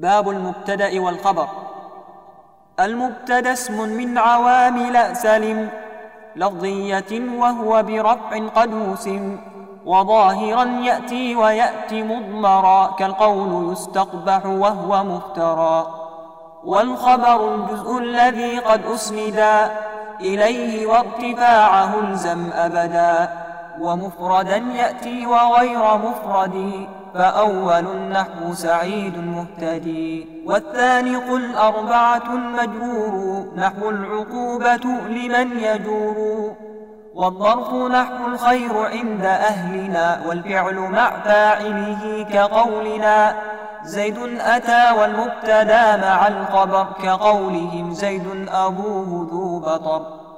باب المبتدأ والخبر. المبتدأ اسم من عوامل سلم لفظية وهو برفع قد وسم وظاهرا يأتي ويأتي مضمرا كالقول يستقبح وهو مفترى. والخبر الجزء الذي قد أسندا إليه وارتفاعه الزم أبدا. ومفردا يأتي وغير مفرد فأول النحو سعيد مهتدي. والثاني قل أربعة مجرور نحو العقوبة لمن يجور. والظرف نحو الخير عند أهلنا والفعل مع فاعله كقولنا. زيد أتى والمبتدا مع الخبر كقولهم زيد أبوه ذو بطر.